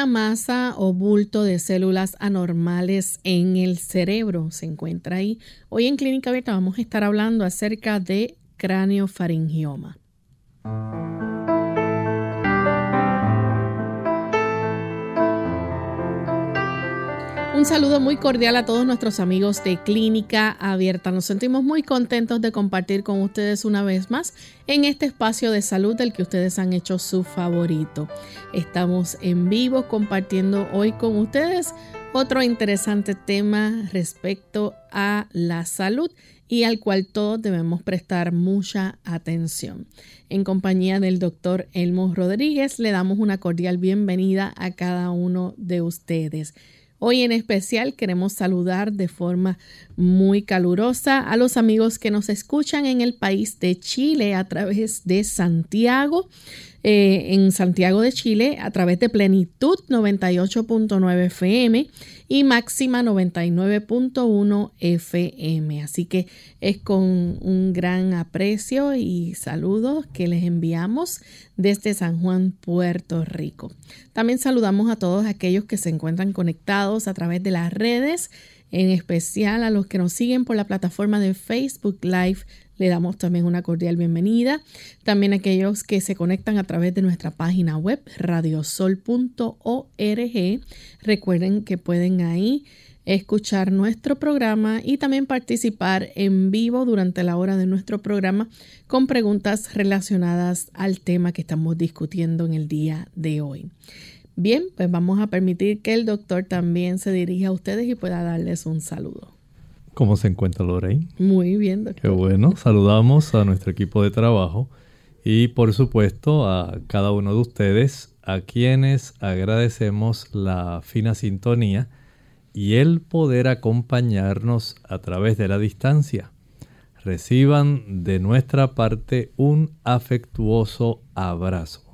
Una masa o bulto de células anormales en el cerebro, se encuentra ahí. Hoy en Clínica Abierta vamos a estar hablando acerca de cráneofaringioma. Un saludo muy cordial a todos nuestros amigos de Clínica Abierta. Nos sentimos muy contentos de compartir con ustedes una vez más en este espacio de salud del que ustedes han hecho su favorito. Estamos en vivo compartiendo hoy con ustedes otro interesante tema respecto a la salud y al cual todos debemos prestar mucha atención. En compañía del doctor Elmo Rodríguez le damos una cordial bienvenida a cada uno de ustedes. Hoy en especial queremos saludar de forma muy calurosa a los amigos que nos escuchan en el país de Chile a través de Santiago, eh, en Santiago de Chile a través de Plenitud 98.9 FM y Máxima 99.1 FM. Así que es con un gran aprecio y saludos que les enviamos desde San Juan, Puerto Rico. También saludamos a todos aquellos que se encuentran conectados a través de las redes en especial a los que nos siguen por la plataforma de Facebook Live le damos también una cordial bienvenida. También aquellos que se conectan a través de nuestra página web radiosol.org. Recuerden que pueden ahí escuchar nuestro programa y también participar en vivo durante la hora de nuestro programa con preguntas relacionadas al tema que estamos discutiendo en el día de hoy. Bien, pues vamos a permitir que el doctor también se dirija a ustedes y pueda darles un saludo. ¿Cómo se encuentra Lorraine? Muy bien, doctor. Qué bueno. Saludamos a nuestro equipo de trabajo y por supuesto a cada uno de ustedes a quienes agradecemos la fina sintonía y el poder acompañarnos a través de la distancia. Reciban de nuestra parte un afectuoso abrazo.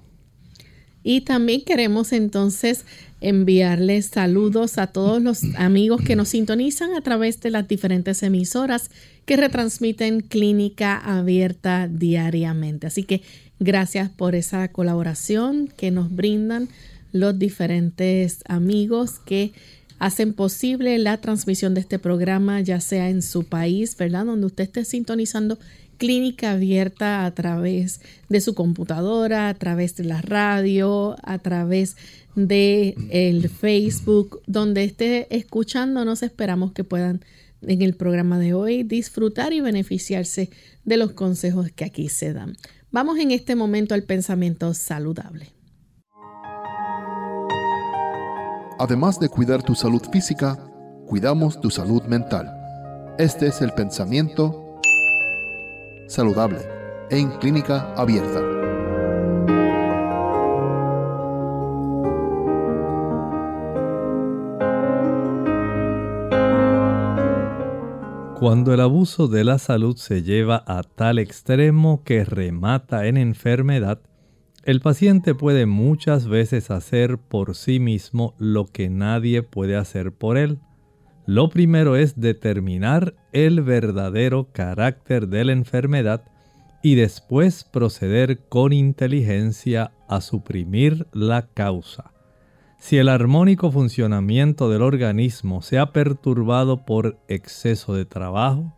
Y también queremos entonces enviarles saludos a todos los amigos que nos sintonizan a través de las diferentes emisoras que retransmiten Clínica Abierta diariamente. Así que gracias por esa colaboración que nos brindan los diferentes amigos que hacen posible la transmisión de este programa, ya sea en su país, ¿verdad? Donde usted esté sintonizando clínica abierta a través de su computadora, a través de la radio, a través de el Facebook, donde esté escuchándonos, esperamos que puedan en el programa de hoy disfrutar y beneficiarse de los consejos que aquí se dan. Vamos en este momento al pensamiento saludable. Además de cuidar tu salud física, cuidamos tu salud mental. Este es el pensamiento saludable en clínica abierta. Cuando el abuso de la salud se lleva a tal extremo que remata en enfermedad, el paciente puede muchas veces hacer por sí mismo lo que nadie puede hacer por él. Lo primero es determinar el verdadero carácter de la enfermedad y después proceder con inteligencia a suprimir la causa. Si el armónico funcionamiento del organismo se ha perturbado por exceso de trabajo,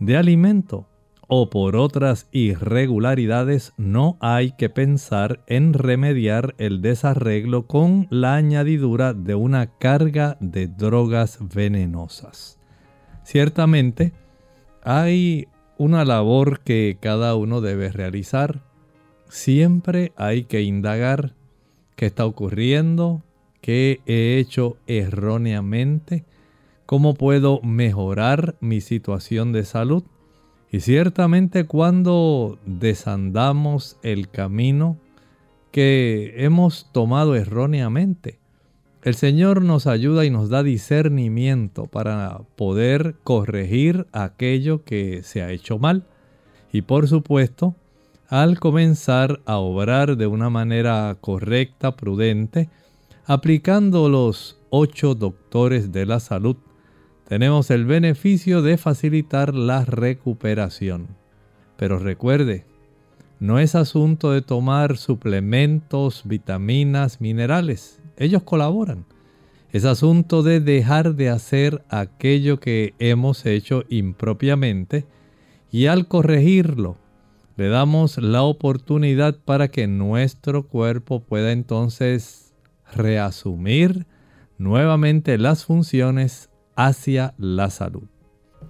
de alimento o por otras irregularidades, no hay que pensar en remediar el desarreglo con la añadidura de una carga de drogas venenosas. Ciertamente, hay una labor que cada uno debe realizar siempre hay que indagar qué está ocurriendo, qué he hecho erróneamente, cómo puedo mejorar mi situación de salud. Y ciertamente cuando desandamos el camino que hemos tomado erróneamente, el Señor nos ayuda y nos da discernimiento para poder corregir aquello que se ha hecho mal. Y por supuesto, al comenzar a obrar de una manera correcta, prudente, aplicando los ocho doctores de la salud, tenemos el beneficio de facilitar la recuperación. Pero recuerde, no es asunto de tomar suplementos, vitaminas, minerales. Ellos colaboran. Es asunto de dejar de hacer aquello que hemos hecho impropiamente y al corregirlo, le damos la oportunidad para que nuestro cuerpo pueda entonces reasumir nuevamente las funciones hacia la salud.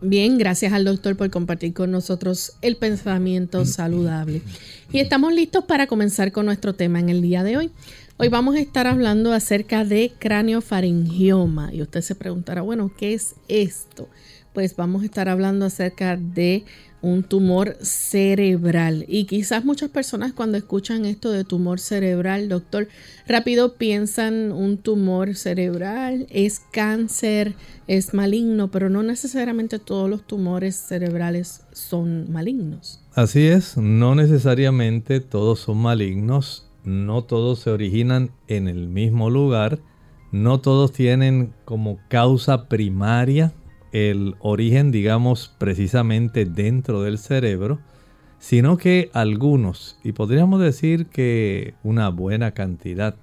Bien, gracias al doctor por compartir con nosotros el pensamiento saludable. Y estamos listos para comenzar con nuestro tema en el día de hoy. Hoy vamos a estar hablando acerca de cráneofaringioma. Y usted se preguntará, bueno, ¿qué es esto? Pues vamos a estar hablando acerca de un tumor cerebral. Y quizás muchas personas cuando escuchan esto de tumor cerebral, doctor, rápido piensan un tumor cerebral, es cáncer, es maligno, pero no necesariamente todos los tumores cerebrales son malignos. Así es, no necesariamente todos son malignos, no todos se originan en el mismo lugar, no todos tienen como causa primaria el origen, digamos, precisamente dentro del cerebro, sino que algunos, y podríamos decir que una buena cantidad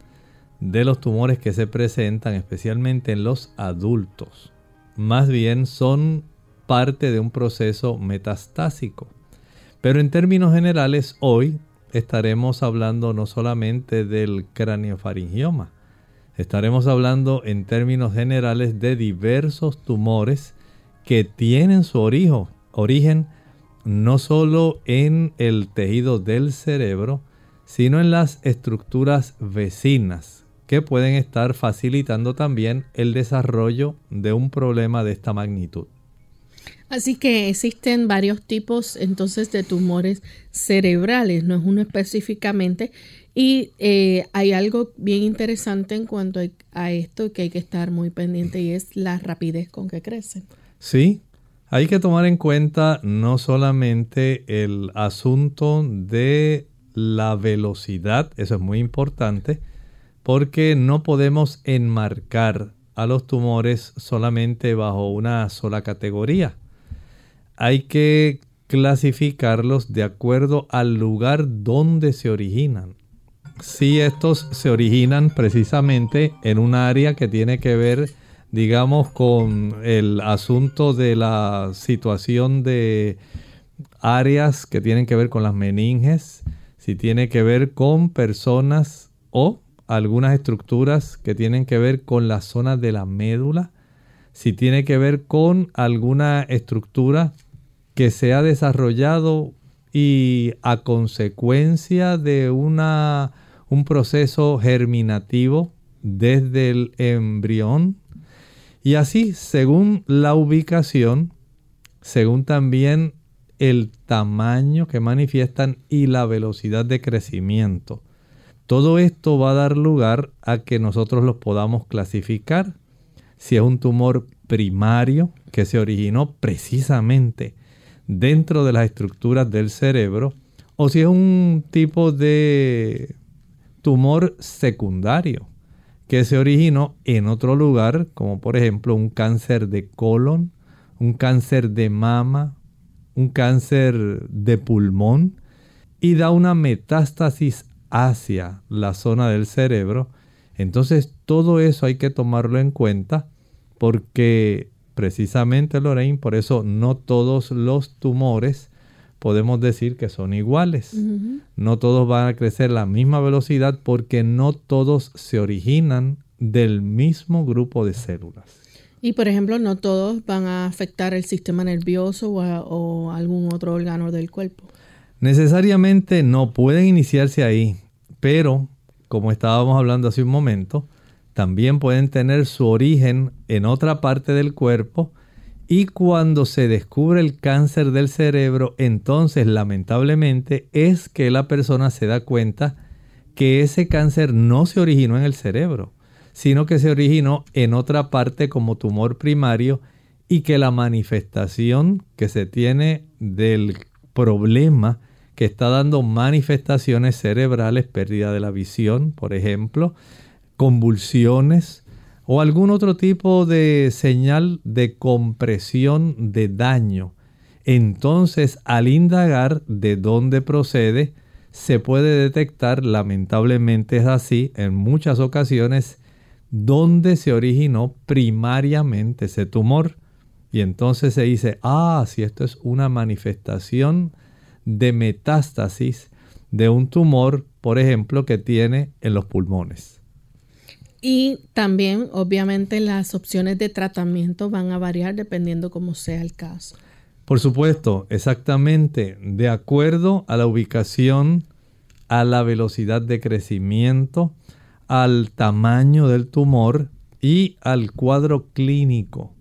de los tumores que se presentan, especialmente en los adultos, más bien son parte de un proceso metastásico. Pero en términos generales, hoy estaremos hablando no solamente del craneofaringioma, estaremos hablando en términos generales de diversos tumores que tienen su origen, origen no solo en el tejido del cerebro, sino en las estructuras vecinas que pueden estar facilitando también el desarrollo de un problema de esta magnitud. Así que existen varios tipos entonces de tumores cerebrales, no es uno específicamente. Y eh, hay algo bien interesante en cuanto a esto que hay que estar muy pendiente y es la rapidez con que crecen. Sí, hay que tomar en cuenta no solamente el asunto de la velocidad, eso es muy importante, porque no podemos enmarcar a los tumores solamente bajo una sola categoría. Hay que clasificarlos de acuerdo al lugar donde se originan. Si estos se originan precisamente en un área que tiene que ver digamos, con el asunto de la situación de áreas que tienen que ver con las meninges, si tiene que ver con personas o algunas estructuras que tienen que ver con la zona de la médula, si tiene que ver con alguna estructura que se ha desarrollado y a consecuencia de una, un proceso germinativo desde el embrión y así, según la ubicación, según también el tamaño que manifiestan y la velocidad de crecimiento. Todo esto va a dar lugar a que nosotros los podamos clasificar. Si es un tumor primario que se originó precisamente dentro de las estructuras del cerebro, o si es un tipo de tumor secundario que se originó en otro lugar, como por ejemplo un cáncer de colon, un cáncer de mama, un cáncer de pulmón, y da una metástasis hacia la zona del cerebro, entonces todo eso hay que tomarlo en cuenta porque precisamente Lorraine, por eso no todos los tumores podemos decir que son iguales. No todos van a crecer a la misma velocidad porque no todos se originan del mismo grupo de células. Y por ejemplo, no todos van a afectar el sistema nervioso o, algún otro órgano del cuerpo. Necesariamente no pueden iniciarse ahí, pero como estábamos hablando hace un momento, también pueden tener su origen en otra parte del cuerpo y cuando se descubre el cáncer del cerebro, entonces lamentablemente es que la persona se da cuenta que ese cáncer no se originó en el cerebro, sino que se originó en otra parte como tumor primario y que la manifestación que se tiene del problema que está dando manifestaciones cerebrales, pérdida de la visión, por ejemplo, convulsiones, o algún otro tipo de señal de compresión de daño. Entonces, al indagar de dónde procede, se puede detectar, lamentablemente es así, en muchas ocasiones, dónde se originó primariamente ese tumor. Y entonces se dice, ah, si esto es una manifestación de metástasis de un tumor, por ejemplo, que tiene en los pulmones. Y también, obviamente, las opciones de tratamiento van a variar dependiendo cómo sea el caso. Por supuesto, exactamente, de acuerdo a la ubicación, a la velocidad de crecimiento, al tamaño del tumor y al cuadro clínico.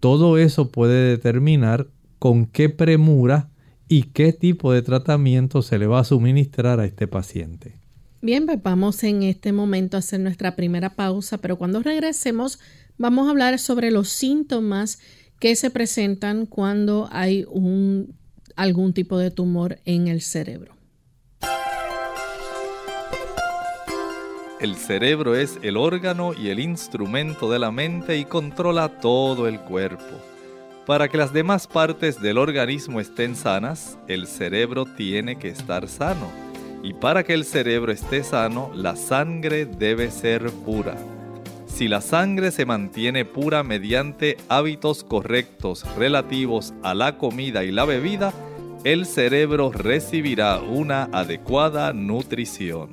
Todo eso puede determinar con qué premura y qué tipo de tratamiento se le va a suministrar a este paciente. Bien, pues vamos en este momento a hacer nuestra primera pausa, pero cuando regresemos vamos a hablar sobre los síntomas que se presentan cuando hay un, algún tipo de tumor en el cerebro. El cerebro es el órgano y el instrumento de la mente y controla todo el cuerpo. Para que las demás partes del organismo estén sanas, el cerebro tiene que estar sano y para que el cerebro esté sano, la sangre debe ser pura. Si la sangre se mantiene pura mediante hábitos correctos relativos a la comida y la bebida, el cerebro recibirá una adecuada nutrición.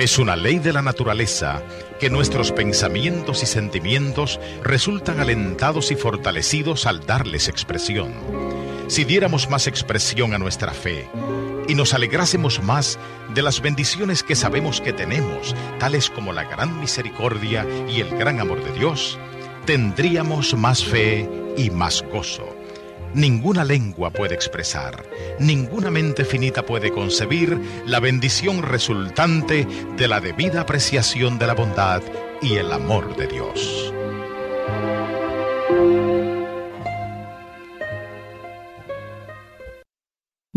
Es una ley de la naturaleza que nuestros pensamientos y sentimientos resultan alentados y fortalecidos al darles expresión si diéramos más expresión a nuestra fe y nos alegrásemos más de las bendiciones que sabemos que tenemos, tales como la gran misericordia y el gran amor de Dios, tendríamos más fe y más gozo. Ninguna lengua puede expresar, ninguna mente finita puede concebir la bendición resultante de la debida apreciación de la bondad y el amor de Dios.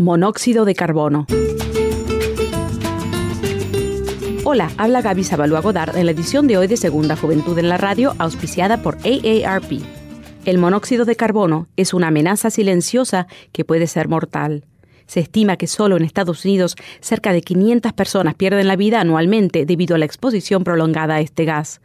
Monóxido de carbono. Hola, habla Gaby Zabalúa Godard en la edición de hoy de Segunda Juventud en la Radio, auspiciada por AARP. El monóxido de carbono es una amenaza silenciosa que puede ser mortal. Se estima que solo en Estados Unidos cerca de 500 personas pierden la vida anualmente debido a la exposición prolongada a este gas.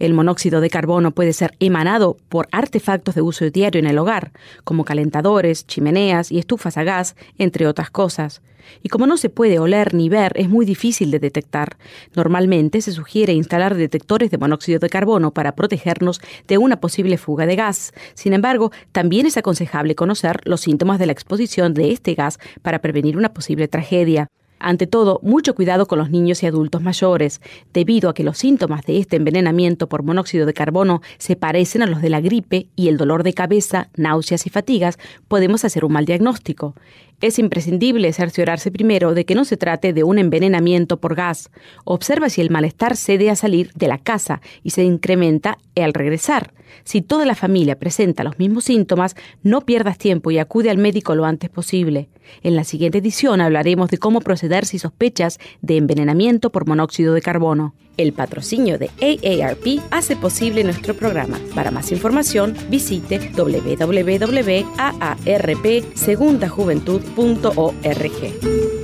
El monóxido de carbono puede ser emanado por artefactos de uso diario en el hogar, como calentadores, chimeneas y estufas a gas, entre otras cosas. Y como no se puede oler ni ver, es muy difícil de detectar. Normalmente se sugiere instalar detectores de monóxido de carbono para protegernos de una posible fuga de gas. Sin embargo, también es aconsejable conocer los síntomas de la exposición de este gas para prevenir una posible tragedia. Ante todo, mucho cuidado con los niños y adultos mayores, debido a que los síntomas de este envenenamiento por monóxido de carbono se parecen a los de la gripe y el dolor de cabeza, náuseas y fatigas, podemos hacer un mal diagnóstico. Es imprescindible cerciorarse primero de que no se trate de un envenenamiento por gas. Observa si el malestar cede a salir de la casa y se incrementa al regresar. Si toda la familia presenta los mismos síntomas, no pierdas tiempo y acude al médico lo antes posible. En la siguiente edición hablaremos de cómo proceder si sospechas de envenenamiento por monóxido de carbono. El patrocinio de AARP hace posible nuestro programa. Para más información, visite www.aarpsegundajuventud.org.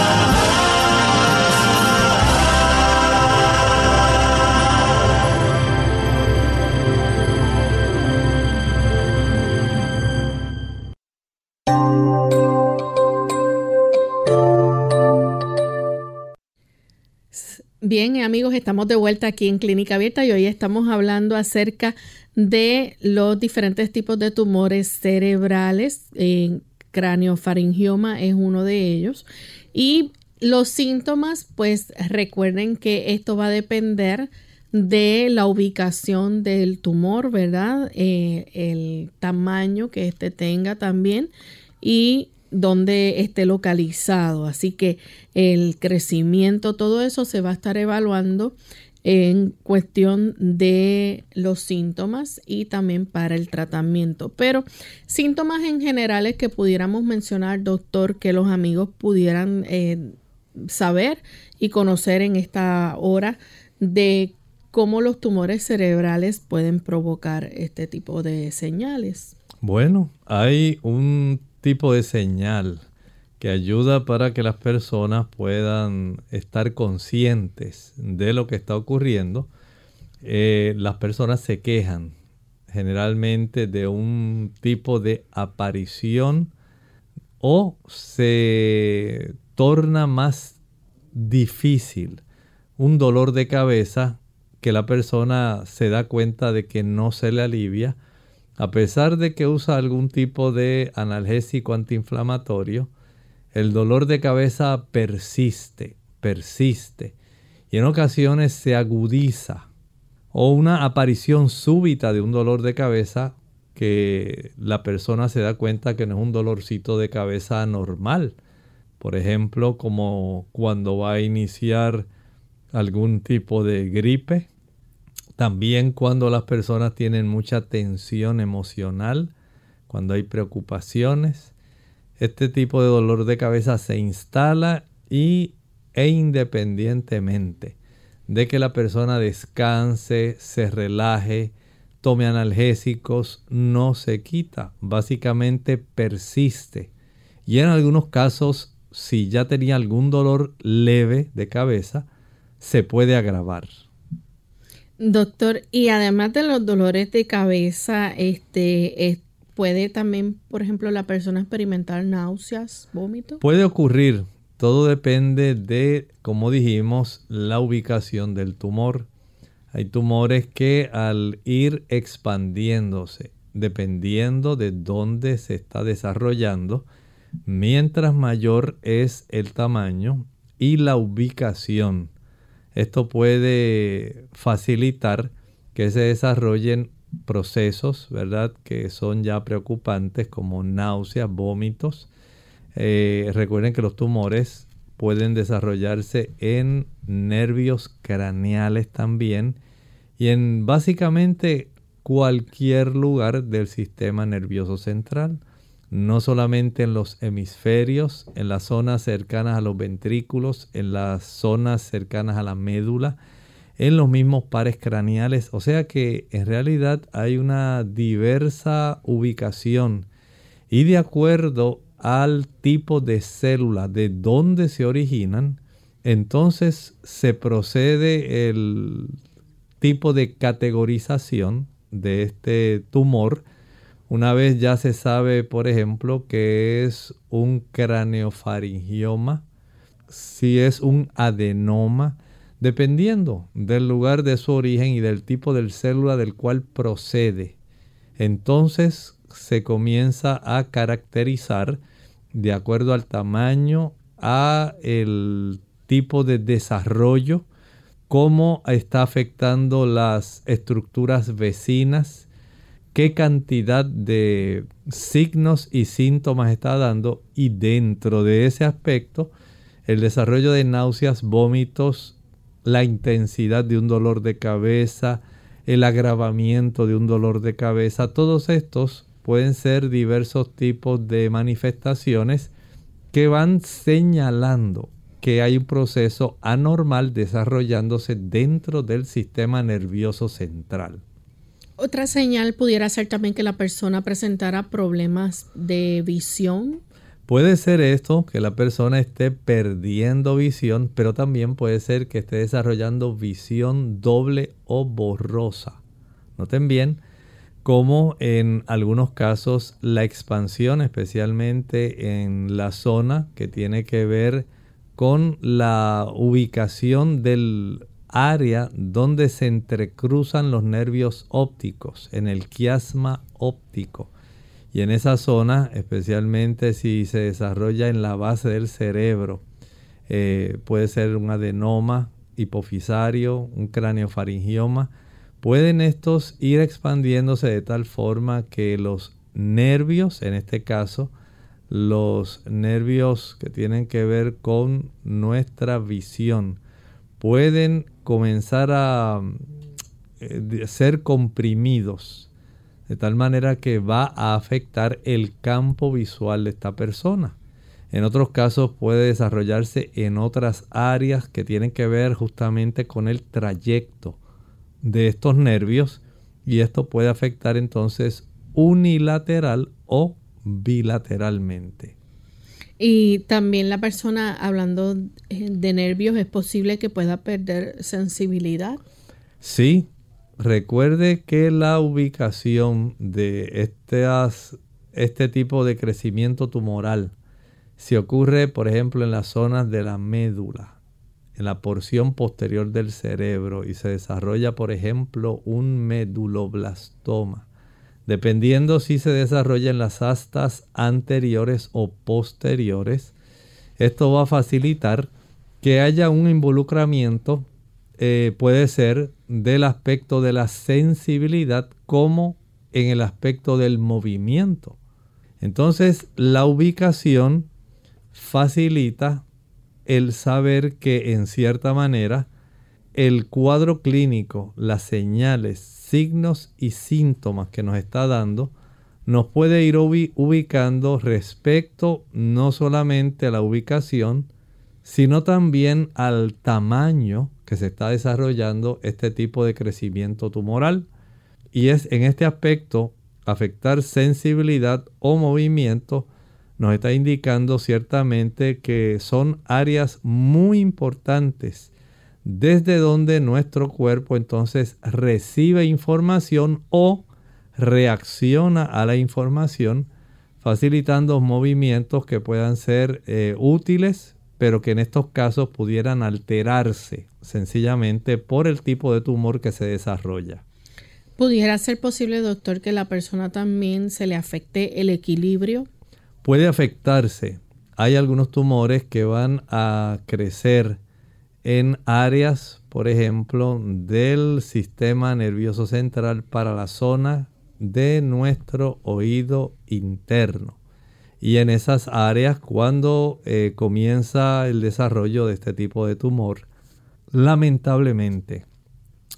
Bien, amigos, estamos de vuelta aquí en Clínica Abierta y hoy estamos hablando acerca de los diferentes tipos de tumores cerebrales. Eh, craniofaringioma es uno de ellos. Y los síntomas, pues recuerden que esto va a depender de la ubicación del tumor, ¿verdad? Eh, el tamaño que éste tenga también y donde esté localizado. Así que el crecimiento, todo eso se va a estar evaluando en cuestión de los síntomas y también para el tratamiento. Pero síntomas en generales que pudiéramos mencionar, doctor, que los amigos pudieran eh, saber y conocer en esta hora de cómo los tumores cerebrales pueden provocar este tipo de señales. Bueno, hay un tipo de señal que ayuda para que las personas puedan estar conscientes de lo que está ocurriendo. Eh, las personas se quejan generalmente de un tipo de aparición o se torna más difícil un dolor de cabeza que la persona se da cuenta de que no se le alivia a pesar de que usa algún tipo de analgésico antiinflamatorio, el dolor de cabeza persiste, persiste y en ocasiones se agudiza o una aparición súbita de un dolor de cabeza que la persona se da cuenta que no es un dolorcito de cabeza normal. Por ejemplo, como cuando va a iniciar algún tipo de gripe también cuando las personas tienen mucha tensión emocional, cuando hay preocupaciones, este tipo de dolor de cabeza se instala y e independientemente de que la persona descanse, se relaje, tome analgésicos, no se quita, básicamente persiste. Y en algunos casos, si ya tenía algún dolor leve de cabeza, se puede agravar. Doctor, y además de los dolores de cabeza, este, ¿puede también, por ejemplo, la persona experimentar náuseas, vómitos? Puede ocurrir. Todo depende de, como dijimos, la ubicación del tumor. Hay tumores que al ir expandiéndose, dependiendo de dónde se está desarrollando, mientras mayor es el tamaño y la ubicación esto puede facilitar que se desarrollen procesos, ¿verdad? Que son ya preocupantes como náuseas, vómitos. Eh, recuerden que los tumores pueden desarrollarse en nervios craneales también y en básicamente cualquier lugar del sistema nervioso central no solamente en los hemisferios, en las zonas cercanas a los ventrículos, en las zonas cercanas a la médula, en los mismos pares craneales. O sea que en realidad hay una diversa ubicación y de acuerdo al tipo de célula de dónde se originan, entonces se procede el tipo de categorización de este tumor una vez ya se sabe, por ejemplo, que es un craneofaringioma, si es un adenoma, dependiendo del lugar de su origen y del tipo de célula del cual procede. Entonces se comienza a caracterizar de acuerdo al tamaño, a el tipo de desarrollo, cómo está afectando las estructuras vecinas, qué cantidad de signos y síntomas está dando y dentro de ese aspecto el desarrollo de náuseas, vómitos, la intensidad de un dolor de cabeza, el agravamiento de un dolor de cabeza, todos estos pueden ser diversos tipos de manifestaciones que van señalando que hay un proceso anormal desarrollándose dentro del sistema nervioso central. Otra señal pudiera ser también que la persona presentara problemas de visión. Puede ser esto, que la persona esté perdiendo visión, pero también puede ser que esté desarrollando visión doble o borrosa. Noten bien cómo en algunos casos la expansión, especialmente en la zona que tiene que ver con la ubicación del área donde se entrecruzan los nervios ópticos, en el quiasma óptico. Y en esa zona, especialmente si se desarrolla en la base del cerebro, eh, puede ser un adenoma hipofisario, un craneofaringioma, pueden estos ir expandiéndose de tal forma que los nervios, en este caso, los nervios que tienen que ver con nuestra visión, pueden comenzar a eh, ser comprimidos de tal manera que va a afectar el campo visual de esta persona. En otros casos puede desarrollarse en otras áreas que tienen que ver justamente con el trayecto de estos nervios y esto puede afectar entonces unilateral o bilateralmente. Y también la persona, hablando eh, de nervios, es posible que pueda perder sensibilidad. Sí, recuerde que la ubicación de este tipo de crecimiento tumoral si ocurre, por ejemplo, en las zonas de la médula, en la porción posterior del cerebro y se desarrolla, por ejemplo, un meduloblastoma dependiendo si se desarrolla en las astas anteriores o posteriores. Esto va a facilitar que haya un involucramiento, eh, puede ser del aspecto de la sensibilidad como en el aspecto del movimiento. Entonces la ubicación facilita el saber que en cierta manera el cuadro clínico, las señales, signos y síntomas que nos está dando, nos puede ir ubicando respecto no solamente a la ubicación, sino también al tamaño que se está desarrollando este tipo de crecimiento tumoral. Y es en este aspecto afectar sensibilidad o movimiento nos está indicando ciertamente que son áreas muy importantes desde donde nuestro cuerpo entonces recibe información o reacciona a la información, facilitando movimientos que puedan ser eh, útiles, pero que en estos casos pudieran alterarse sencillamente por el tipo de tumor que se desarrolla. ¿Pudiera ser posible, doctor, que la persona también se le afecte el equilibrio? Puede afectarse. Hay algunos tumores que van a crecer en áreas, por ejemplo, del sistema nervioso central para la zona de nuestro oído interno. Y en esas áreas, cuando eh, comienza el desarrollo de este tipo de tumor, lamentablemente,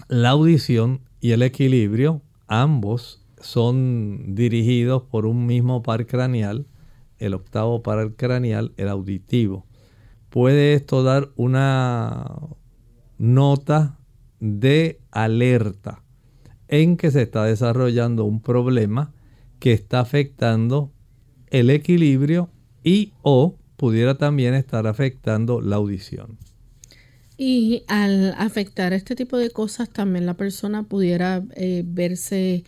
la audición y el equilibrio, ambos son dirigidos por un mismo par craneal, el octavo par craneal, el auditivo puede esto dar una nota de alerta en que se está desarrollando un problema que está afectando el equilibrio y o pudiera también estar afectando la audición. Y al afectar este tipo de cosas también la persona pudiera eh, verse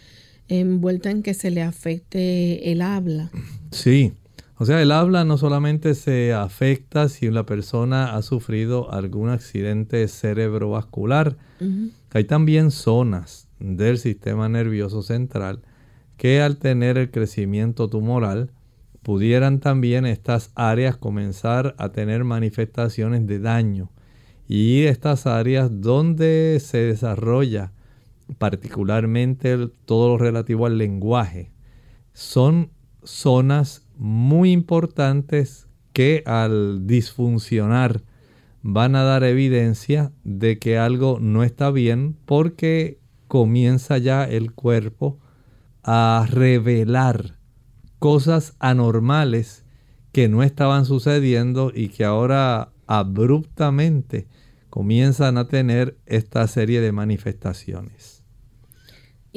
envuelta en que se le afecte el habla. Sí, o sea, el habla no solamente se afecta si la persona ha sufrido algún accidente cerebrovascular, hay también zonas del sistema nervioso central que al tener el crecimiento tumoral pudieran también estas áreas comenzar a tener manifestaciones de daño. Y estas áreas donde se desarrolla particularmente todo lo relativo al lenguaje son zonas muy importantes que al disfuncionar van a dar evidencia de que algo no está bien porque comienza ya el cuerpo a revelar cosas anormales que no estaban sucediendo y que ahora abruptamente comienzan a tener esta serie de manifestaciones.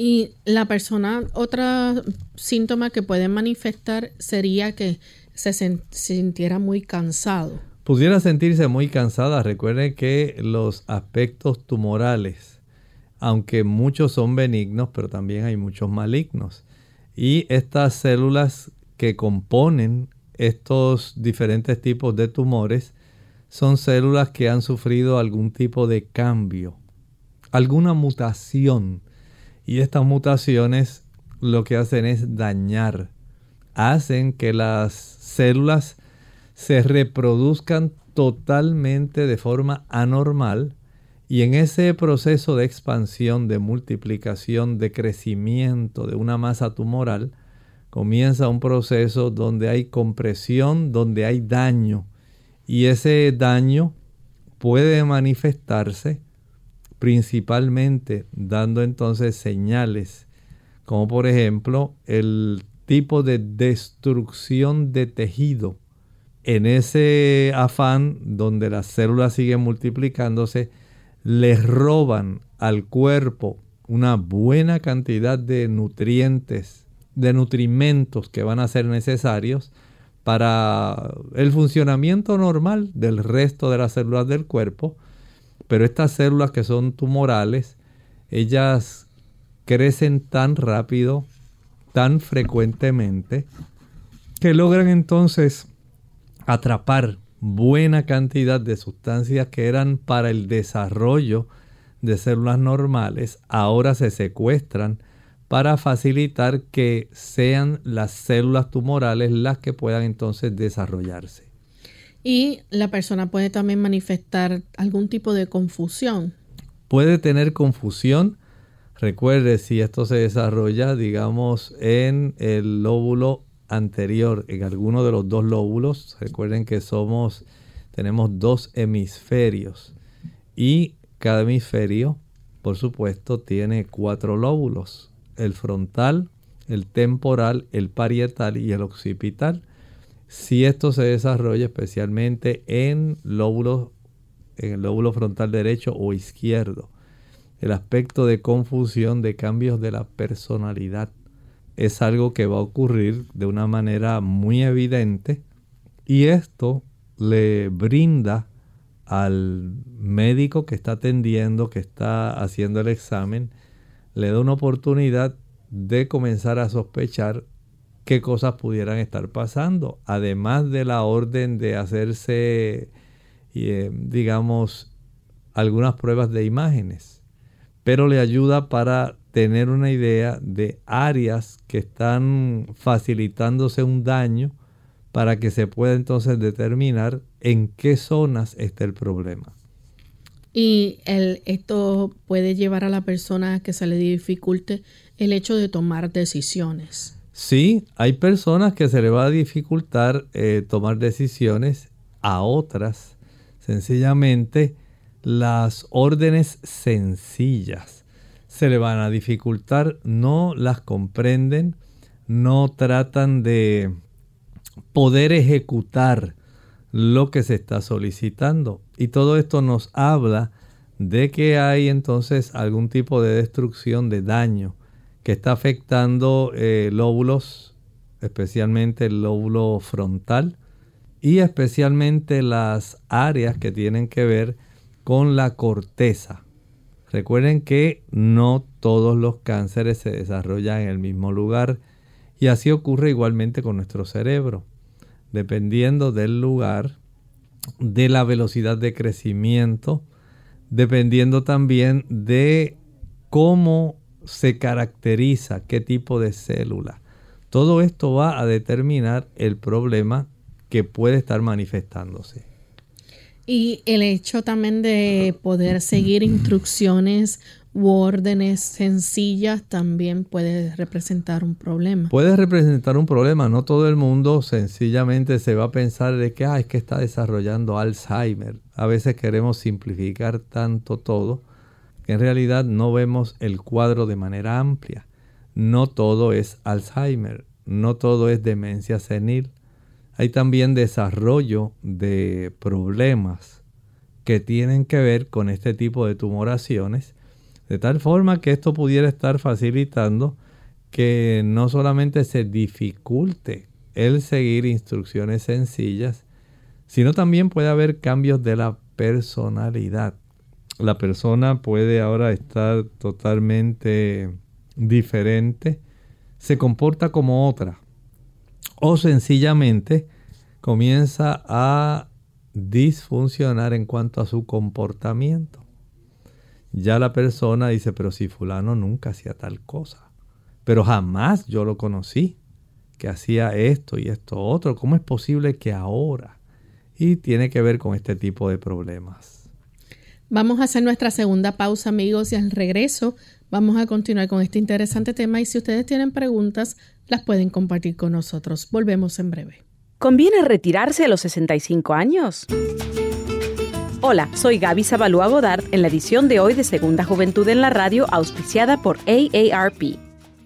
Y la persona, otro síntoma que puede manifestar sería que se sintiera muy cansado. Pudiera sentirse muy cansada. Recuerden que los aspectos tumorales, aunque muchos son benignos, pero también hay muchos malignos. Y estas células que componen estos diferentes tipos de tumores son células que han sufrido algún tipo de cambio, alguna mutación. Y estas mutaciones lo que hacen es dañar, hacen que las células se reproduzcan totalmente de forma anormal y en ese proceso de expansión, de multiplicación, de crecimiento de una masa tumoral, comienza un proceso donde hay compresión, donde hay daño. Y ese daño puede manifestarse principalmente dando entonces señales, como por ejemplo el tipo de destrucción de tejido. En ese afán donde las células siguen multiplicándose, les roban al cuerpo una buena cantidad de nutrientes, de nutrimentos que van a ser necesarios para el funcionamiento normal del resto de las células del cuerpo. Pero estas células que son tumorales, ellas crecen tan rápido, tan frecuentemente, que logran entonces atrapar buena cantidad de sustancias que eran para el desarrollo de células normales, ahora se secuestran para facilitar que sean las células tumorales las que puedan entonces desarrollarse. Y la persona puede también manifestar algún tipo de confusión. Puede tener confusión. Recuerde si esto se desarrolla, digamos, en el lóbulo anterior, en alguno de los dos lóbulos. Recuerden que somos, tenemos dos hemisferios y cada hemisferio, por supuesto, tiene cuatro lóbulos el frontal, el temporal, el parietal y el occipital. Si esto se desarrolla especialmente en lóbulos, en el lóbulo frontal derecho o izquierdo, el aspecto de confusión, de cambios de la personalidad, es algo que va a ocurrir de una manera muy evidente y esto le brinda al médico que está atendiendo, que está haciendo el examen, le da una oportunidad de comenzar a sospechar qué cosas pudieran estar pasando, además de la orden de hacerse, eh, digamos, algunas pruebas de imágenes, pero le ayuda para tener una idea de áreas que están facilitándose un daño para que se pueda entonces determinar en qué zonas está el problema. Y el, esto puede llevar a la persona a que se le dificulte el hecho de tomar decisiones. Sí, hay personas que se le va a dificultar eh, tomar decisiones, a otras sencillamente las órdenes sencillas se le van a dificultar, no las comprenden, no tratan de poder ejecutar lo que se está solicitando. Y todo esto nos habla de que hay entonces algún tipo de destrucción, de daño, que está afectando eh, lóbulos, especialmente el lóbulo frontal y especialmente las áreas que tienen que ver con la corteza. Recuerden que no todos los cánceres se desarrollan en el mismo lugar y así ocurre igualmente con nuestro cerebro. Dependiendo del lugar, de la velocidad de crecimiento, dependiendo también de cómo se caracteriza, qué tipo de célula. Todo esto va a determinar el problema que puede estar manifestándose. Y el hecho también de poder seguir instrucciones u órdenes sencillas también puede representar un problema. Puede representar un problema. No todo el mundo sencillamente se va a pensar de que ah, es que está desarrollando Alzheimer. A veces queremos simplificar tanto todo que en realidad no vemos el cuadro de manera amplia. No todo es Alzheimer, no todo es demencia senil. hay también desarrollo de problemas que tienen que ver con este tipo de tumoraciones, de tal forma que esto pudiera estar facilitando que no solamente se dificulte el seguir instrucciones sencillas, sino también puede haber cambios de la personalidad. La persona puede ahora estar totalmente diferente, se comporta como otra o sencillamente comienza a disfuncionar en cuanto a su comportamiento. Ya la persona dice, pero si fulano nunca hacía tal cosa, pero jamás yo lo conocí, que hacía esto y esto otro, ¿cómo es posible que ahora? Y tiene que ver con este tipo de problemas. Vamos a hacer nuestra segunda pausa, amigos, y al regreso vamos a continuar con este interesante tema y si ustedes tienen preguntas, las pueden compartir con nosotros. Volvemos en breve. ¿Conviene retirarse a los 65 años? Hola, soy Gaby Zabalúa Godard en la edición de hoy de Segunda Juventud en la Radio, auspiciada por AARP.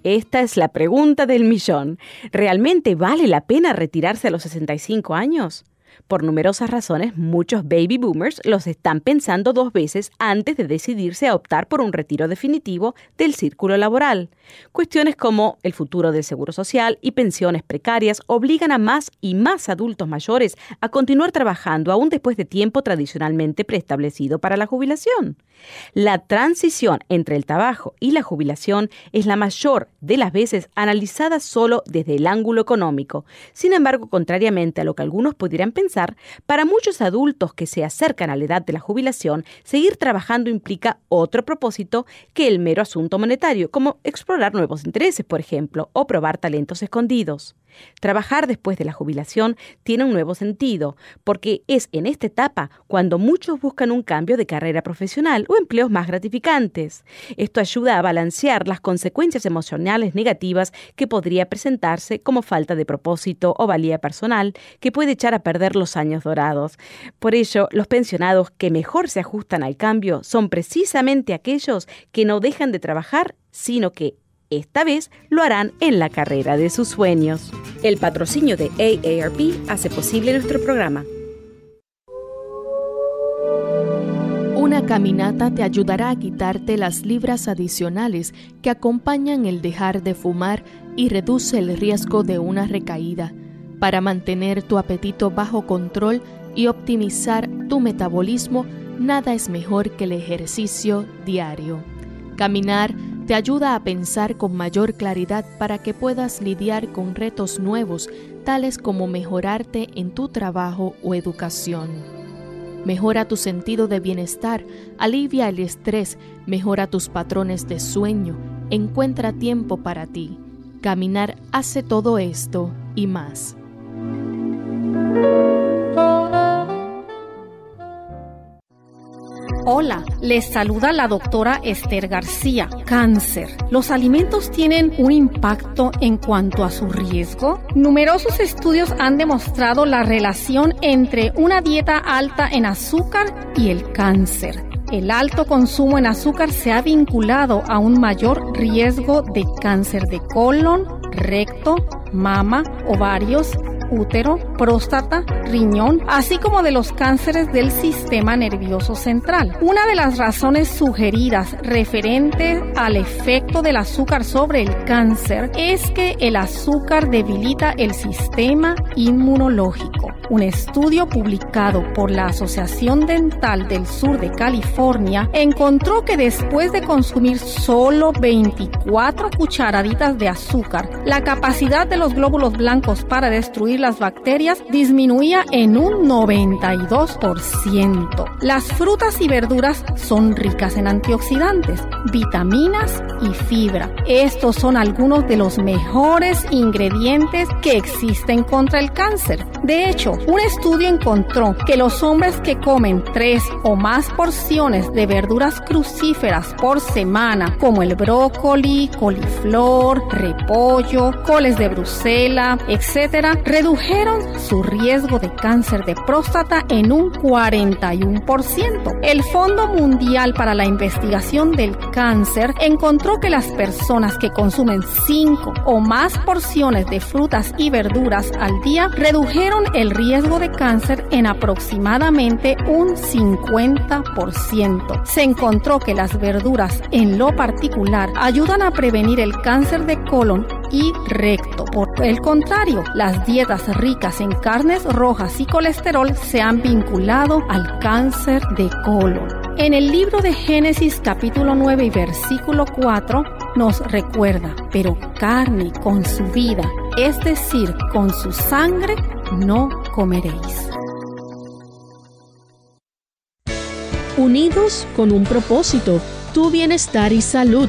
Esta es la pregunta del millón. ¿Realmente vale la pena retirarse a los 65 años? Por numerosas razones, muchos baby boomers los están pensando dos veces antes de decidirse a optar por un retiro definitivo del círculo laboral. Cuestiones como el futuro del seguro social y pensiones precarias obligan a más y más adultos mayores a continuar trabajando aún después de tiempo tradicionalmente preestablecido para la jubilación. La transición entre el trabajo y la jubilación es la mayor de las veces analizada solo desde el ángulo económico. Sin embargo, contrariamente a lo que algunos pudieran pensar, para muchos adultos que se acercan a la edad de la jubilación, seguir trabajando implica otro propósito que el mero asunto monetario, como explorar nuevos intereses, por ejemplo, o probar talentos escondidos. Trabajar después de la jubilación tiene un nuevo sentido, porque es en esta etapa cuando muchos buscan un cambio de carrera profesional o empleos más gratificantes. Esto ayuda a balancear las consecuencias emocionales negativas que podría presentarse como falta de propósito o valía personal que puede echar a perder los años dorados. Por ello, los pensionados que mejor se ajustan al cambio son precisamente aquellos que no dejan de trabajar, sino que esta vez lo harán en la carrera de sus sueños. El patrocinio de AARP hace posible nuestro programa. Una caminata te ayudará a quitarte las libras adicionales que acompañan el dejar de fumar y reduce el riesgo de una recaída. Para mantener tu apetito bajo control y optimizar tu metabolismo, nada es mejor que el ejercicio diario. Caminar te ayuda a pensar con mayor claridad para que puedas lidiar con retos nuevos, tales como mejorarte en tu trabajo o educación. Mejora tu sentido de bienestar, alivia el estrés, mejora tus patrones de sueño, encuentra tiempo para ti. Caminar hace todo esto y más. Hola, les saluda la doctora Esther García. Cáncer. ¿Los alimentos tienen un impacto en cuanto a su riesgo? Numerosos estudios han demostrado la relación entre una dieta alta en azúcar y el cáncer. El alto consumo en azúcar se ha vinculado a un mayor riesgo de cáncer de colon, recto, mama, ovarios, útero, próstata, riñón, así como de los cánceres del sistema nervioso central. Una de las razones sugeridas referente al efecto del azúcar sobre el cáncer es que el azúcar debilita el sistema inmunológico. Un estudio publicado por la Asociación Dental del Sur de California encontró que después de consumir solo 24 cucharaditas de azúcar, la capacidad de los glóbulos blancos para destruir las bacterias disminuía en un 92%. Las frutas y verduras son ricas en antioxidantes, vitaminas y fibra. Estos son algunos de los mejores ingredientes que existen contra el cáncer. De hecho, un estudio encontró que los hombres que comen tres o más porciones de verduras crucíferas por semana, como el brócoli, coliflor, repollo, coles de Bruselas, etc., redujeron su riesgo de cáncer de próstata en un 41%. El Fondo Mundial para la Investigación del Cáncer encontró que las personas que consumen 5 o más porciones de frutas y verduras al día redujeron el riesgo de cáncer en aproximadamente un 50%. Se encontró que las verduras en lo particular ayudan a prevenir el cáncer de colon y recto. Por el contrario, las dietas ricas en carnes rojas y colesterol se han vinculado al cáncer de colon. En el libro de Génesis capítulo 9 y versículo 4 nos recuerda, pero carne con su vida, es decir, con su sangre, no comeréis. Unidos con un propósito, tu bienestar y salud.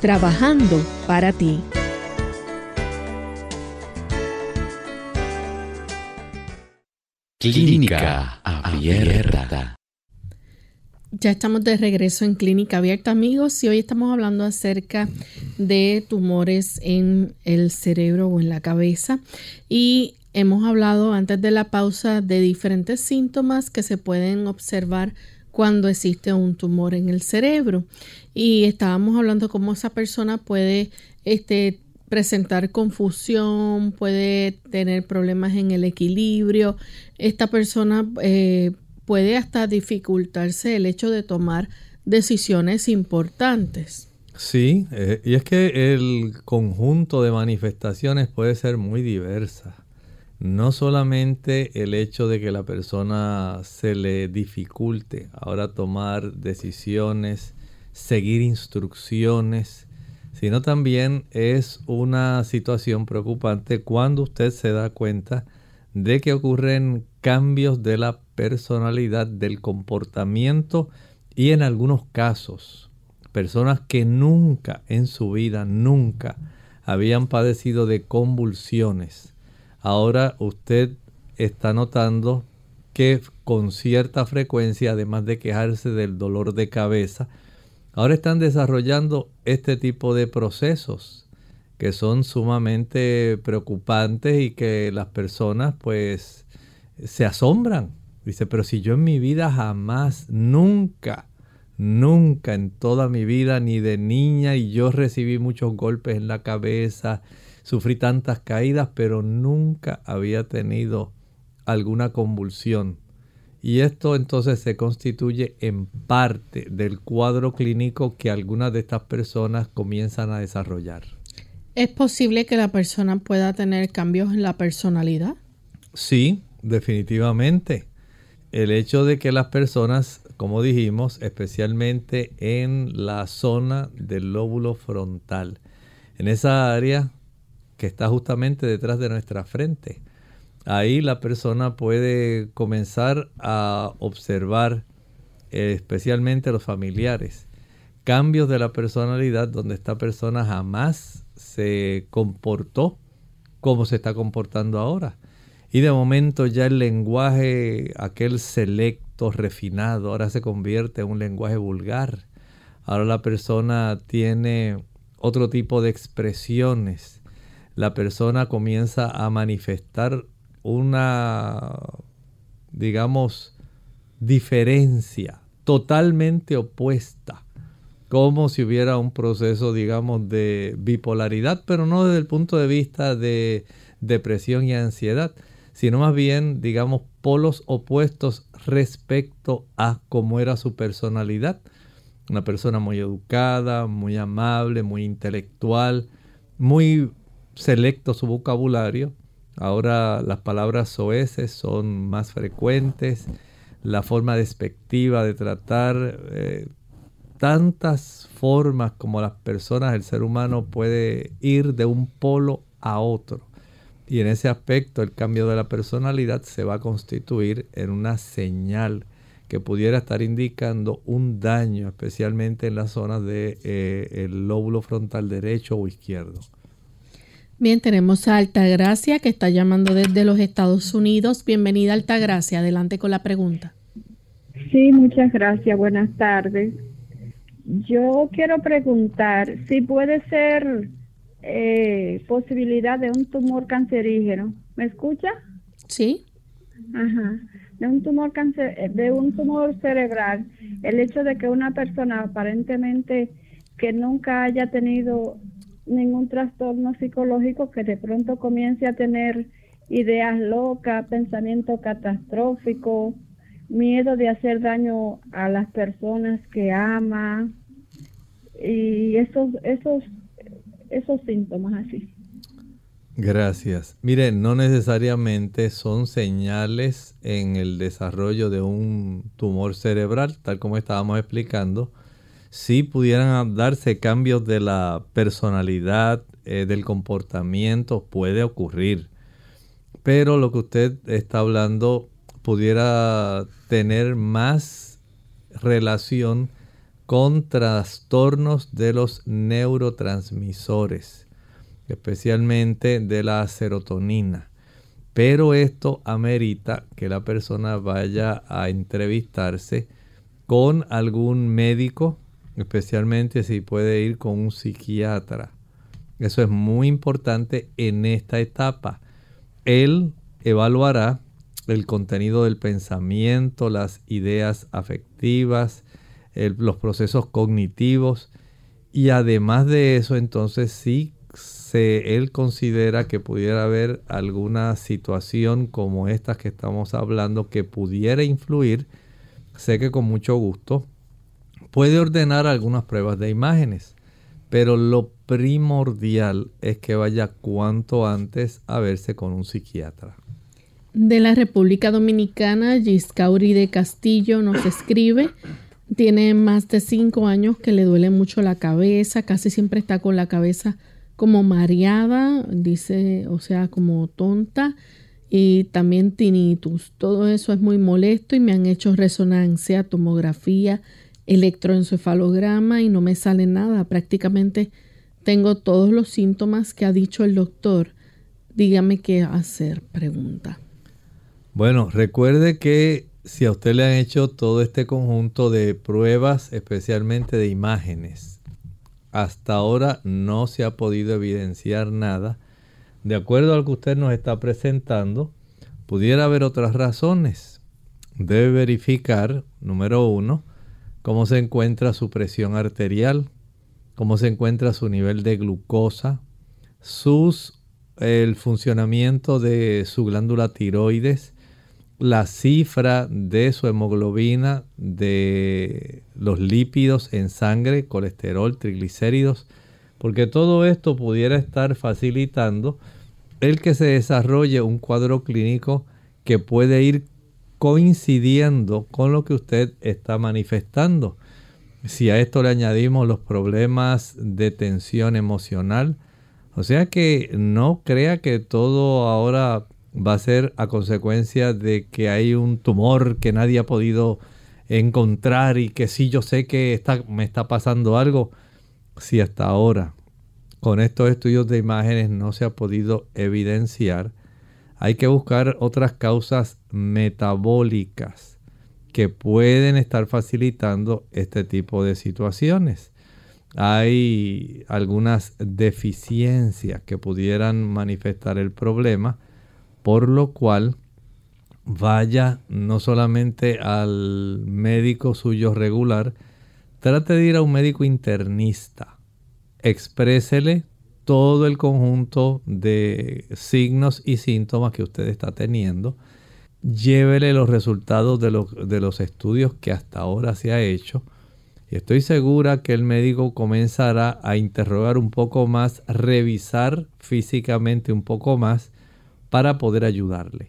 trabajando para ti. Clínica Abierta. Ya estamos de regreso en Clínica Abierta, amigos, y hoy estamos hablando acerca de tumores en el cerebro o en la cabeza. Y hemos hablado antes de la pausa de diferentes síntomas que se pueden observar cuando existe un tumor en el cerebro. Y estábamos hablando cómo esa persona puede este, presentar confusión, puede tener problemas en el equilibrio. Esta persona eh, puede hasta dificultarse el hecho de tomar decisiones importantes. Sí, eh, y es que el conjunto de manifestaciones puede ser muy diversa no solamente el hecho de que la persona se le dificulte ahora tomar decisiones, seguir instrucciones, sino también es una situación preocupante cuando usted se da cuenta de que ocurren cambios de la personalidad, del comportamiento y en algunos casos personas que nunca en su vida, nunca habían padecido de convulsiones, ahora usted está notando que con cierta frecuencia, además de quejarse del dolor de cabeza, ahora están desarrollando este tipo de procesos que son sumamente preocupantes y que las personas pues se asombran. Dice, pero si yo en mi vida jamás, nunca, nunca en toda mi vida, ni de niña, y yo recibí muchos golpes en la cabeza, Sufrí tantas caídas, pero nunca había tenido alguna convulsión. Y esto entonces se constituye en parte del cuadro clínico que algunas de estas personas comienzan a desarrollar. ¿Es posible que la persona pueda tener cambios en la personalidad? Sí, definitivamente. El hecho de que las personas, como dijimos, especialmente en la zona del lóbulo frontal, en esa área que está justamente detrás de nuestra frente. Ahí la persona puede comenzar a observar, especialmente los familiares, cambios de la personalidad donde esta persona jamás se comportó como se está comportando ahora. Y de momento ya el lenguaje, aquel selecto, refinado, ahora se convierte en un lenguaje vulgar. Ahora la persona tiene otro tipo de expresiones la persona comienza a manifestar una, digamos, diferencia totalmente opuesta, como si hubiera un proceso, digamos, de bipolaridad, pero no desde el punto de vista de depresión y ansiedad, sino más bien, digamos, polos opuestos respecto a cómo era su personalidad. Una persona muy educada, muy amable, muy intelectual, muy selecto su vocabulario. Ahora las palabras soeces son más frecuentes, la forma despectiva de tratar, eh, tantas formas como las personas, el ser humano puede ir de un polo a otro. Y en ese aspecto el cambio de la personalidad se va a constituir en una señal que pudiera estar indicando un daño, especialmente en la zona del de, eh, lóbulo frontal derecho o izquierdo. Bien, tenemos a Altagracia que está llamando desde los Estados Unidos. Bienvenida Altagracia, adelante con la pregunta. Sí, muchas gracias, buenas tardes. Yo quiero preguntar si puede ser eh, posibilidad de un tumor cancerígeno. ¿Me escucha? Sí. Ajá. De un tumor cáncer, eh, de un tumor cerebral, el hecho de que una persona aparentemente que nunca haya tenido ningún trastorno psicológico que de pronto comience a tener ideas locas, pensamiento catastrófico, miedo de hacer daño a las personas que ama y esos esos esos síntomas así. Gracias. Miren, no necesariamente son señales en el desarrollo de un tumor cerebral, tal como estábamos explicando, si pudieran darse cambios de la personalidad, eh, del comportamiento, puede ocurrir. Pero lo que usted está hablando pudiera tener más relación con trastornos de los neurotransmisores, especialmente de la serotonina. Pero esto amerita que la persona vaya a entrevistarse con algún médico especialmente si puede ir con un psiquiatra. Eso es muy importante en esta etapa. Él evaluará el contenido del pensamiento, las ideas afectivas, los procesos cognitivos y además de eso entonces sí se, él considera que pudiera haber alguna situación como esta que estamos hablando que pudiera influir, sé que con mucho gusto Puede ordenar algunas pruebas de imágenes, pero lo primordial es que vaya cuanto antes a verse con un psiquiatra. De la República Dominicana, Giscauri de Castillo nos escribe. Tiene más de cinco años que le duele mucho la cabeza, casi siempre está con la cabeza como mareada, dice, o sea, como tonta, y también tinnitus. Todo eso es muy molesto y me han hecho resonancia, tomografía, electroencefalograma y no me sale nada. Prácticamente tengo todos los síntomas que ha dicho el doctor. Dígame qué hacer, pregunta. Bueno, recuerde que si a usted le han hecho todo este conjunto de pruebas, especialmente de imágenes, hasta ahora no se ha podido evidenciar nada. De acuerdo a lo que usted nos está presentando, pudiera haber otras razones. Debe verificar, número uno, cómo se encuentra su presión arterial, cómo se encuentra su nivel de glucosa, sus, el funcionamiento de su glándula tiroides, la cifra de su hemoglobina, de los lípidos en sangre, colesterol, triglicéridos, porque todo esto pudiera estar facilitando el que se desarrolle un cuadro clínico que puede ir coincidiendo con lo que usted está manifestando. Si a esto le añadimos los problemas de tensión emocional, o sea que no crea que todo ahora va a ser a consecuencia de que hay un tumor que nadie ha podido encontrar y que sí yo sé que me está pasando algo. Si hasta ahora con estos estudios de imágenes no se ha podido evidenciar, hay que buscar otras causas metabólicas que pueden estar facilitando este tipo de situaciones. Hay algunas deficiencias que pudieran manifestar el problema, por lo cual vaya no solamente al médico suyo regular, trate de ir a un médico internista, exprésele todo el conjunto de signos y síntomas que usted está teniendo. Llévele los resultados de, de los estudios que hasta ahora se ha hecho. Y estoy segura que el médico comenzará a interrogar un poco más, revisar físicamente un poco más para poder ayudarle.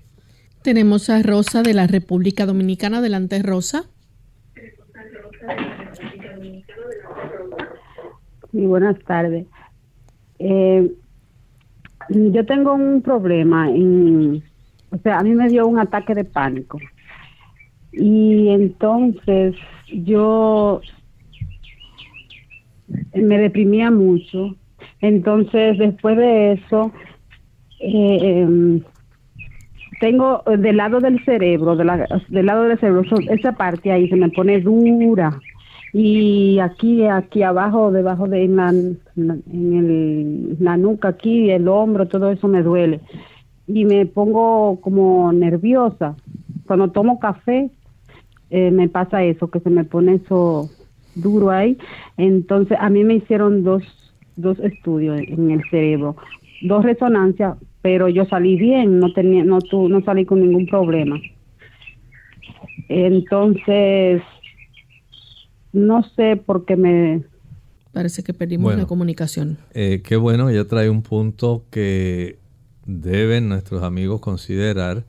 Tenemos a Rosa de la República Dominicana. Adelante, Rosa. Sí, buenas tardes. Eh, Yo tengo un problema, en, o sea, a mí me dio un ataque de pánico. Y entonces yo me deprimía mucho. Entonces, después de eso, eh, tengo del lado del cerebro, de del lado del cerebro, esa parte ahí se me pone dura y aquí aquí abajo debajo de la, en el, la nuca aquí el hombro todo eso me duele. Y me pongo como nerviosa. Cuando tomo café eh, me pasa eso que se me pone eso duro ahí. Entonces a mí me hicieron dos dos estudios en el cerebro. Dos resonancias pero yo salí bien no tenía no tu, no salí con ningún problema. Entonces no sé por qué me... Parece que perdimos la comunicación. Eh, qué bueno, ya trae un punto que deben nuestros amigos considerar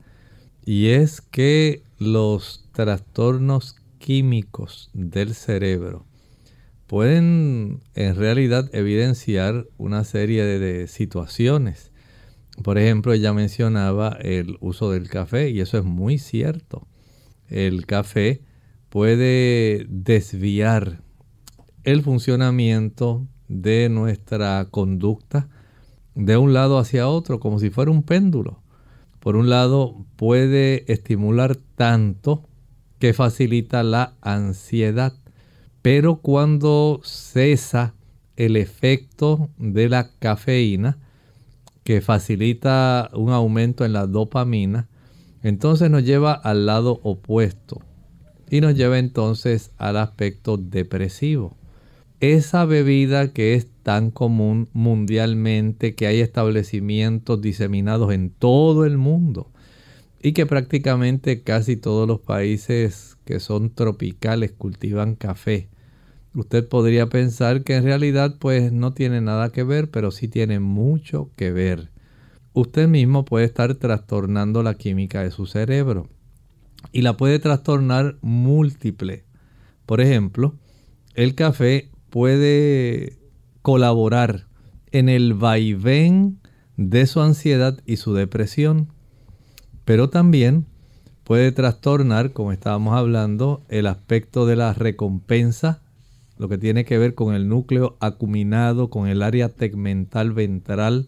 y es que los trastornos químicos del cerebro pueden en realidad evidenciar una serie de situaciones. Por ejemplo, ella mencionaba el uso del café y eso es muy cierto. El café puede desviar el funcionamiento de nuestra conducta de un lado hacia otro, como si fuera un péndulo. Por un lado, puede estimular tanto que facilita la ansiedad, pero cuando cesa el efecto de la cafeína, que facilita un aumento en la dopamina, entonces nos lleva al lado opuesto y nos lleva entonces al aspecto depresivo. Esa bebida que es tan común mundialmente, que hay establecimientos diseminados en todo el mundo y que prácticamente casi todos los países que son tropicales cultivan café. Usted podría pensar que en realidad pues no tiene nada que ver, pero sí tiene mucho que ver. Usted mismo puede estar trastornando la química de su cerebro y la puede trastornar múltiple. Por ejemplo, el café puede colaborar en el vaivén de su ansiedad y su depresión, pero también puede trastornar, como estábamos hablando, el aspecto de la recompensa, lo que tiene que ver con el núcleo acuminado, con el área tegmental ventral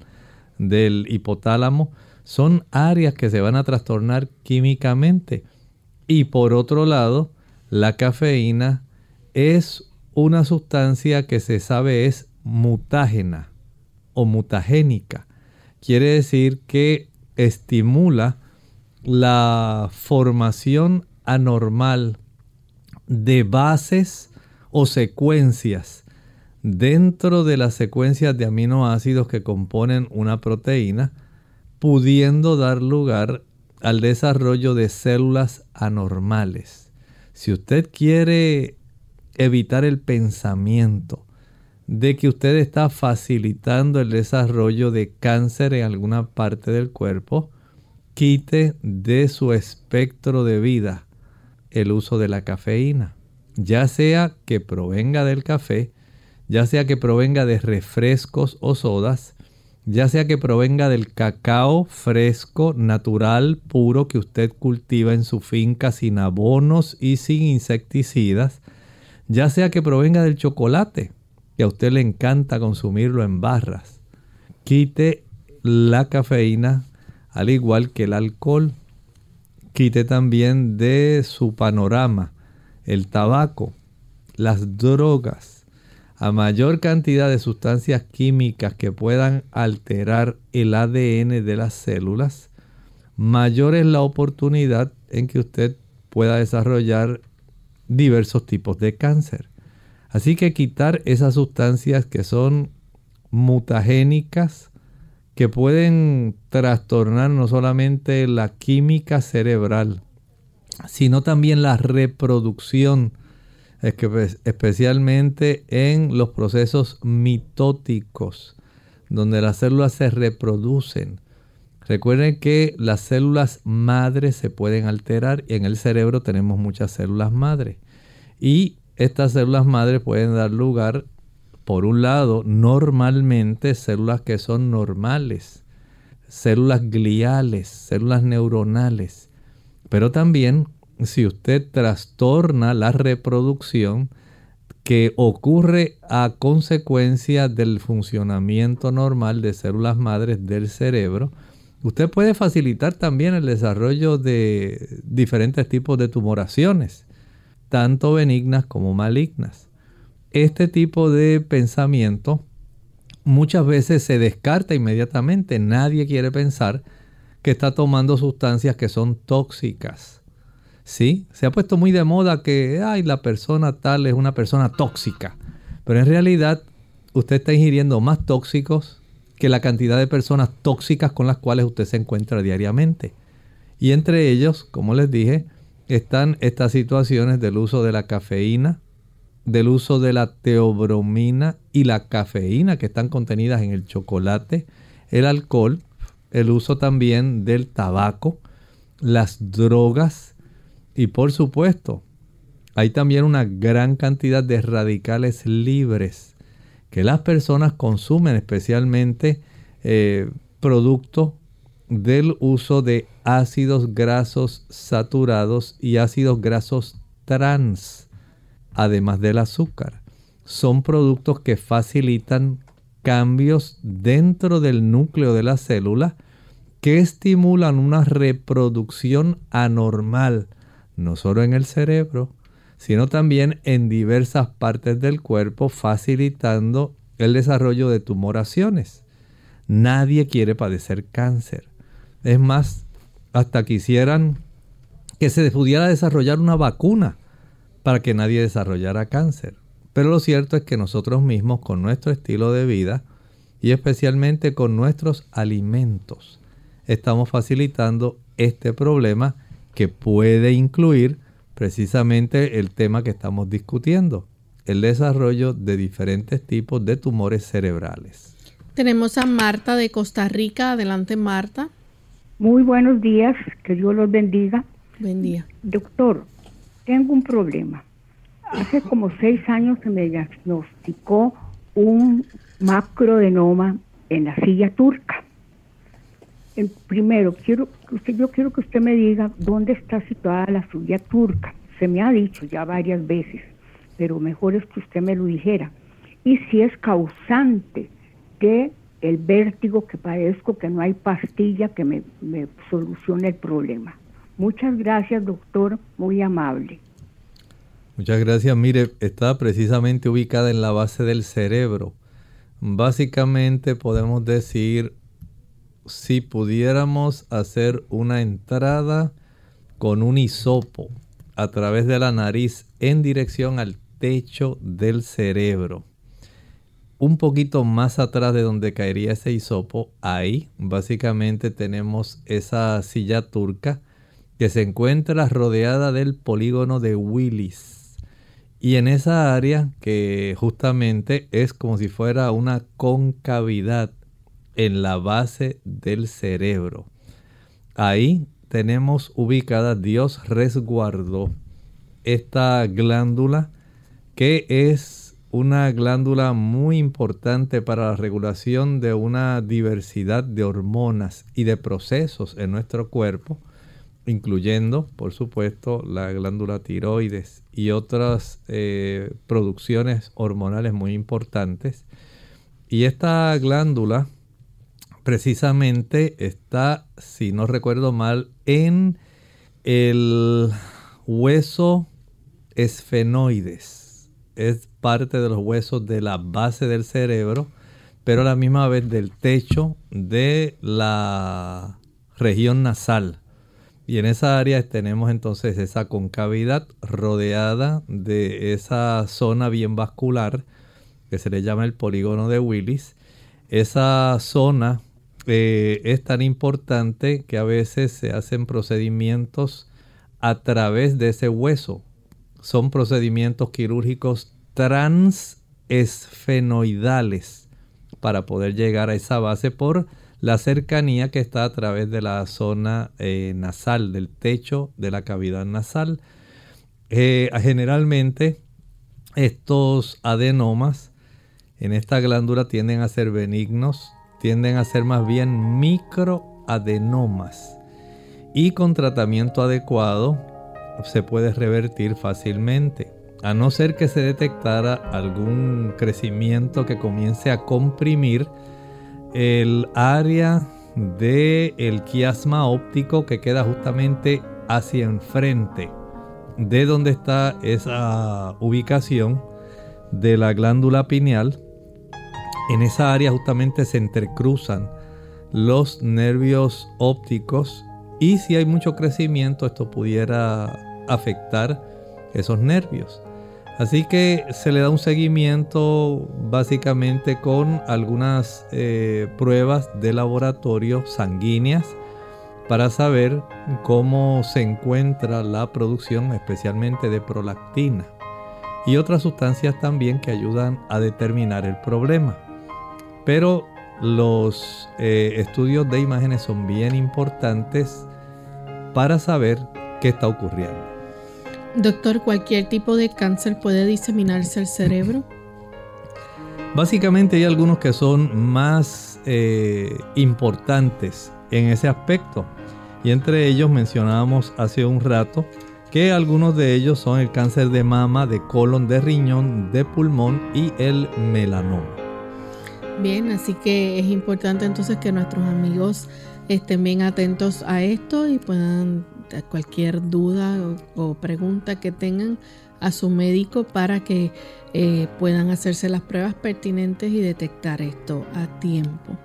del hipotálamo. Son áreas que se van a trastornar químicamente y por otro lado, la cafeína es una sustancia que se sabe es mutágena o mutagénica. Quiere decir que estimula la formación anormal de bases o secuencias dentro de las secuencias de aminoácidos que componen una proteína, pudiendo dar lugar al desarrollo de células anormales. Si usted quiere evitar el pensamiento de que usted está facilitando el desarrollo de cáncer en alguna parte del cuerpo, quite de su espectro de vida el uso de la cafeína, ya sea que provenga del café, ya sea que provenga de refrescos o sodas, ya sea que provenga del cacao fresco, natural, puro que usted cultiva en su finca sin abonos y sin insecticidas, ya sea que provenga del chocolate, que a usted le encanta consumirlo en barras. Quite la cafeína al igual que el alcohol. Quite también de su panorama el tabaco, las drogas, a mayor cantidad de sustancias químicas que puedan alterar el ADN de las células, mayor es la oportunidad en que usted pueda desarrollar diversos tipos de cáncer. Así que quitar esas sustancias que son mutagénicas, que pueden trastornar no solamente la química cerebral, sino también la reproducción especialmente en los procesos mitóticos, donde las células se reproducen. Recuerden que las células madres se pueden alterar y en el cerebro tenemos muchas células madres. Y estas células madres pueden dar lugar, por un lado, normalmente células que son normales, células gliales, células neuronales. Pero también si usted trastorna la reproducción que ocurre a consecuencia del funcionamiento normal de células madres del cerebro, usted puede facilitar también el desarrollo de diferentes tipos de tumoraciones, tanto benignas como malignas. Este tipo de pensamiento muchas veces se descarta inmediatamente. Nadie quiere pensar que está tomando sustancias que son tóxicas. Sí, se ha puesto muy de moda que ay, la persona tal es una persona tóxica. Pero en realidad usted está ingiriendo más tóxicos que la cantidad de personas tóxicas con las cuales usted se encuentra diariamente. Y entre ellos, como les dije, están estas situaciones del uso de la cafeína, del uso de la teobromina y la cafeína que están contenidas en el chocolate, el alcohol, el uso también del tabaco, las drogas y por supuesto hay también una gran cantidad de radicales libres que las personas consumen especialmente eh, producto del uso de ácidos grasos saturados y ácidos grasos trans además del azúcar. Son productos que facilitan cambios dentro del núcleo de la célula que estimulan una reproducción anormal, no solo en el cerebro, sino también en diversas partes del cuerpo, facilitando el desarrollo de tumoraciones. Nadie quiere padecer cáncer. Es más, hasta quisieran que se pudiera desarrollar una vacuna para que nadie desarrollara cáncer. Pero lo cierto es que nosotros mismos con nuestro estilo de vida y especialmente con nuestros alimentos estamos facilitando este problema que puede incluir precisamente el tema que estamos discutiendo, el desarrollo de diferentes tipos de tumores cerebrales. Tenemos a Marta de Costa Rica. Adelante, Marta. Muy buenos días, que Dios los bendiga. Buen día. Doctor, tengo un problema. Hace como seis años se me diagnosticó un macrodenoma en la silla turca. Primero, quiero usted, yo quiero que usted me diga dónde está situada la silla turca. Se me ha dicho ya varias veces, pero mejor es que usted me lo dijera. Y si es causante de el vértigo que padezco, que no hay pastilla que me solucione el problema. Muchas gracias, doctor, muy amable. Muchas gracias. Mire, está precisamente ubicada en la base del cerebro. Básicamente podemos decir, si pudiéramos hacer una entrada con un hisopo a través de la nariz en dirección al techo del cerebro. Un poquito más atrás de donde caería ese hisopo, ahí básicamente tenemos esa silla turca que se encuentra rodeada del polígono de Willis. Y en esa área que justamente es como si fuera una concavidad en la base del cerebro. Ahí tenemos ubicada, Dios resguardó esta glándula que es una glándula muy importante para la regulación de una diversidad de hormonas y de procesos en nuestro cuerpo incluyendo, por supuesto, la glándula tiroides y otras eh, producciones hormonales muy importantes. Y esta glándula precisamente está, si no recuerdo mal, en el hueso esfenoides. Es parte de los huesos de la base del cerebro, pero a la misma vez del techo de la región nasal y en esa área tenemos entonces esa concavidad rodeada de esa zona bien vascular que se le llama el polígono de Willis. Esa zona eh, es tan importante que a veces se hacen procedimientos a través de ese hueso. Son procedimientos quirúrgicos transesfenoidales para poder llegar a esa base por la cercanía que está a través de la zona eh, nasal, del techo de la cavidad nasal. Eh, generalmente estos adenomas en esta glándula tienden a ser benignos tienden a ser más bien microadenomas y con tratamiento adecuado se puede revertir fácilmente. A no ser que se detectara algún crecimiento que comience a comprimir el área del el quiasma óptico que queda justamente hacia enfrente de donde está esa ubicación de la glándula pineal. En esa área justamente se entrecruzan los nervios ópticos y si hay mucho crecimiento esto pudiera afectar esos nervios. Así que se le da un seguimiento básicamente con algunas eh, pruebas de laboratorio sanguíneas para saber cómo se encuentra la producción especialmente de prolactina y otras sustancias también que ayudan a determinar el problema. Pero los eh, estudios de imágenes son bien importantes para saber qué está ocurriendo. Doctor, ¿cualquier tipo de cáncer puede diseminarse al cerebro? Básicamente hay algunos que son más eh, importantes en ese aspecto. Y entre ellos mencionábamos hace un rato que algunos de ellos son el cáncer de mama, de colon, de riñón, de pulmón y el melanoma. Bien, así que es importante entonces que nuestros amigos estén bien atentos a esto y puedan cualquier duda o, pregunta que tengan a su médico para que eh, puedan hacerse las pruebas pertinentes y detectar esto a tiempo.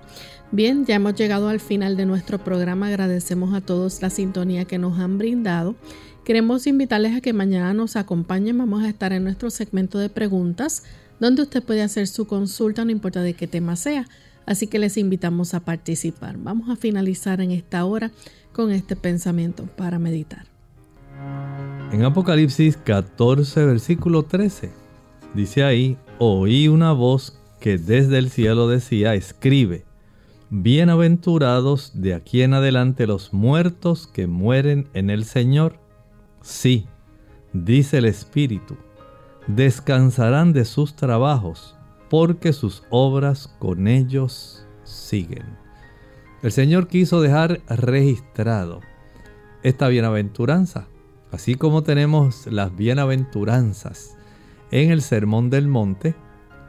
Bien, ya hemos llegado al final de nuestro programa. Agradecemos a todos la sintonía que nos han brindado. Queremos invitarles a que mañana nos acompañen. Vamos a estar en nuestro segmento de preguntas, donde usted puede hacer su consulta, no importa de qué tema sea. Así que les invitamos a participar. Vamos a finalizar en esta hora con este pensamiento para meditar. En Apocalipsis 14, versículo 13, dice ahí, oí una voz que desde el cielo decía, escribe, bienaventurados de aquí en adelante los muertos que mueren en el Señor. Sí, dice el Espíritu, descansarán de sus trabajos, porque sus obras con ellos siguen. El Señor quiso dejar registrado esta bienaventuranza, así como tenemos las bienaventuranzas en el Sermón del Monte,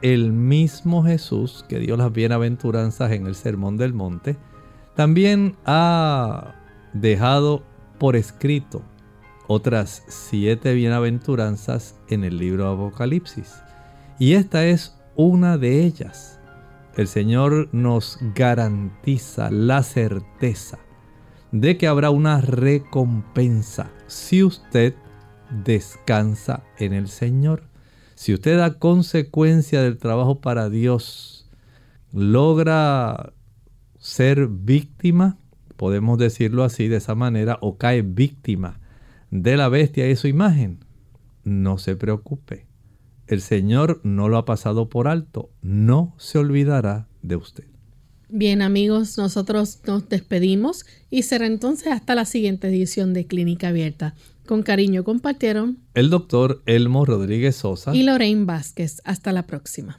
el mismo Jesús que dio las bienaventuranzas en el Sermón del Monte, también ha dejado por escrito otras siete bienaventuranzas en el libro de Apocalipsis. Y esta es una de ellas el Señor nos garantiza la certeza de que habrá una recompensa si usted descansa en el Señor. Si usted da consecuencia del trabajo para Dios, logra ser víctima, podemos decirlo así de esa manera, o cae víctima de la bestia y su imagen, no se preocupe. El Señor no lo ha pasado por alto, no se olvidará de usted. Bien amigos, nosotros nos despedimos y será entonces hasta la siguiente edición de Clínica Abierta. Con cariño compartieron el doctor Elmo Rodríguez Sosa y Lorraine Vázquez. Hasta la próxima.